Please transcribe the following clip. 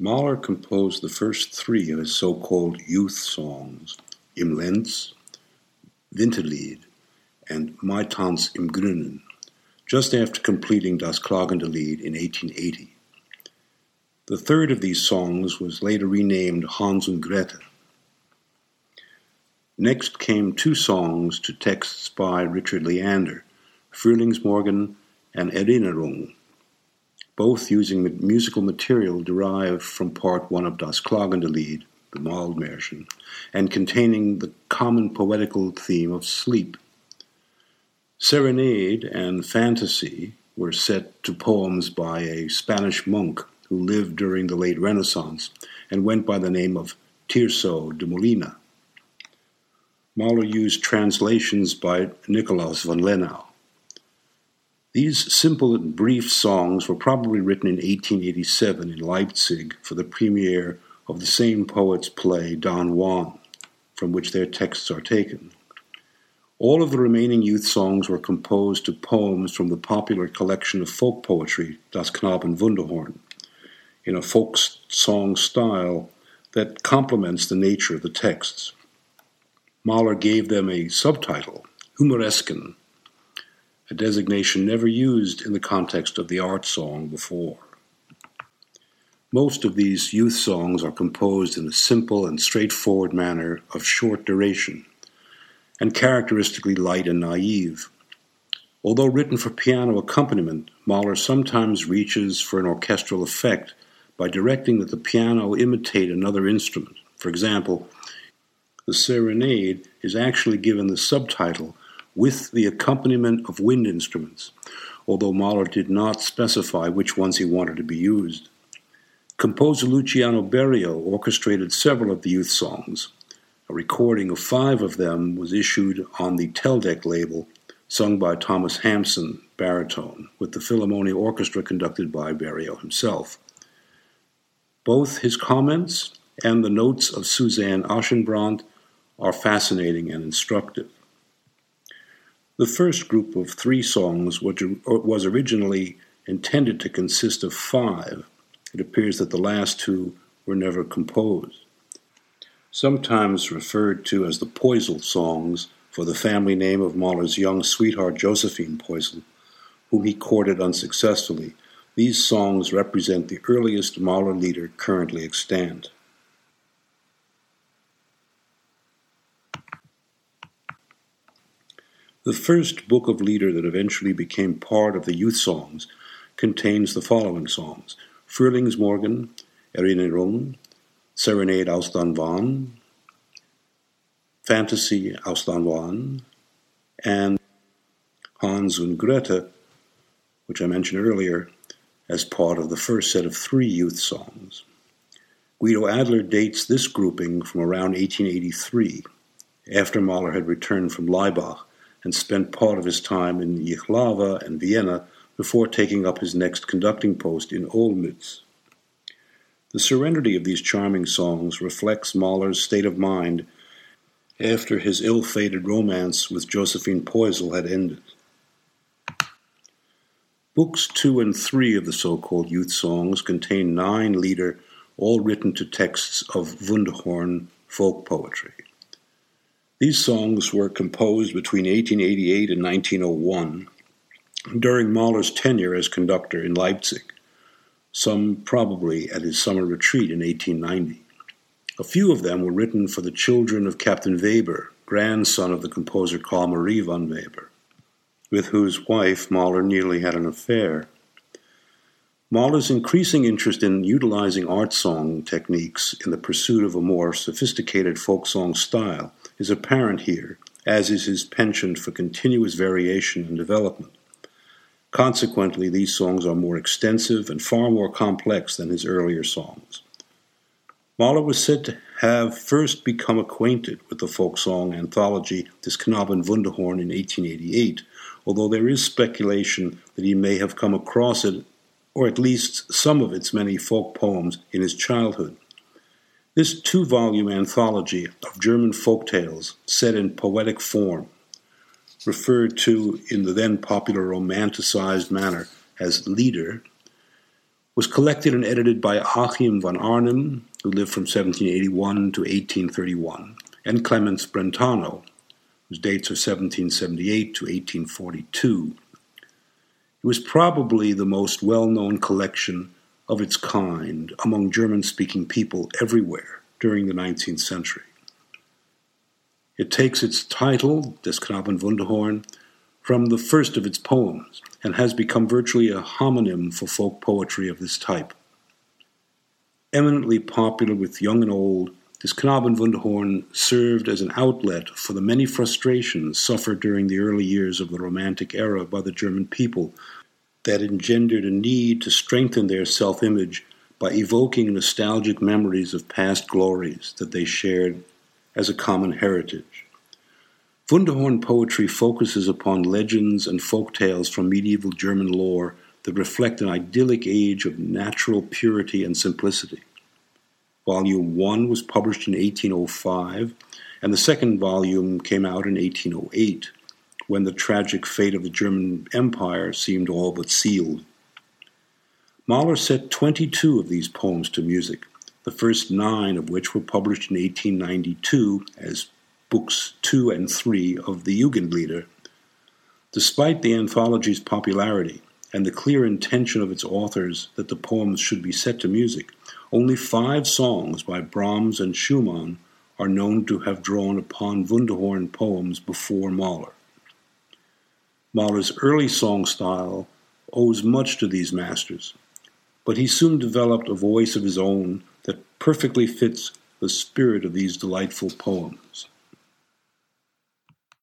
Mahler composed the first three of his so-called youth songs, Im Lenz, Winterlied, and Maitanz im Grünen, just after completing Das klagende Lied in 1880. The third of these songs was later renamed Hans und Gretel. Next came two songs to texts by Richard Leander, Frühlingsmorgen and Erinnerung, both using musical material derived from part one of Das klagende Lied, the Waldmärchen, and containing the common poetical theme of sleep. Serenade and Fantasy were set to poems by a Spanish monk who lived during the late Renaissance and went by the name of Tirso de Molina. Mahler used translations by Nikolaus von Lenau. These simple and brief songs were probably written in 1887 in Leipzig for the premiere of the same poet's play Don Juan, from which their texts are taken. All of the remaining youth songs were composed to poems from the popular collection of folk poetry, Des Knaben Wunderhorn, in a folk song style that complements the nature of the texts. Mahler gave them a subtitle, Humoresken, a designation never used in the context of the art song before. Most of these youth songs are composed in a simple and straightforward manner of short duration and characteristically light and naive. Although written for piano accompaniment, Mahler sometimes reaches for an orchestral effect by directing that the piano imitate another instrument. For example, the serenade is actually given the subtitle with the accompaniment of wind instruments, although Mahler did not specify which ones he wanted to be used. Composer Luciano Berio orchestrated several of the youth songs. A recording of five of them was issued on the Teldec label, sung by Thomas Hampson, baritone, with the Philharmonia Orchestra conducted by Berio himself. Both his comments and the notes of Suzanne Aschenbrandt are fascinating and instructive. The first group of three songs was originally intended to consist of five. It appears that the last two were never composed. Sometimes referred to as the Poisl songs for the family name of Mahler's young sweetheart Josephine Poisl, whom he courted unsuccessfully, these songs represent the earliest Mahler lieder currently extant. The first book of lieder that eventually became part of the youth songs contains the following songs Frühlingsmorgen, Erinnerung, Serenade aus Don Juan, Fantasy aus Don Juan, and Hans und Grete, which I mentioned earlier, as part of the first set of three youth songs. Guido Adler dates this grouping from around 1883, after Mahler had returned from Laibach and spent part of his time in Jihlava and Vienna before taking up his next conducting post in Olmütz. The serenity of these charming songs reflects Mahler's state of mind after his ill fated romance with Josephine Poisl had ended. Books two and three of the so called youth songs contain nine lieder, all written to texts of Wunderhorn folk poetry. These songs were composed between 1888 and 1901 during Mahler's tenure as conductor in Leipzig, some probably at his summer retreat in 1890. A few of them were written for the children of Captain Weber, grandson of the composer Karl Maria von Weber, with whose wife Mahler nearly had an affair. Mahler's increasing interest in utilizing art song techniques in the pursuit of a more sophisticated folk song style is apparent here, as is his penchant for continuous variation and development. Consequently, these songs are more extensive and far more complex than his earlier songs. Mahler was said to have first become acquainted with the folk song anthology Des Knaben Wunderhorn in 1888, although there is speculation that he may have come across it, or at least some of its many folk poems, in his childhood. This two volume anthology of German folk tales set in poetic form, referred to in the then popular romanticized manner as Lieder, was collected and edited by Achim von Arnim, who lived from 1781 to 1831, and Clemens Brentano, whose dates are 1778 to 1842. It was probably the most well known collection of its kind among German speaking people everywhere during the 19th century. It takes its title, Des Knaben Wunderhorn, from the first of its poems and has become virtually a homonym for folk poetry of this type. Eminently popular with young and old, Des Knaben Wunderhorn served as an outlet for the many frustrations suffered during the early years of the Romantic era by the German people that engendered a need to strengthen their self image by evoking nostalgic memories of past glories that they shared as a common heritage. Wunderhorn poetry focuses upon legends and folk tales from medieval German lore that reflect an idyllic age of natural purity and simplicity. Volume 1 was published in 1805, and the second volume came out in 1808, when the tragic fate of the German Empire seemed all but sealed. Mahler set 22 of these poems to music, the first nine of which were published in 1892 as books two and three of the Jugendlieder. Despite the anthology's popularity and the clear intention of its authors that the poems should be set to music, only five songs by Brahms and Schumann are known to have drawn upon Wunderhorn poems before Mahler. Mahler's early song style owes much to these masters, but he soon developed a voice of his own that perfectly fits the spirit of these delightful poems.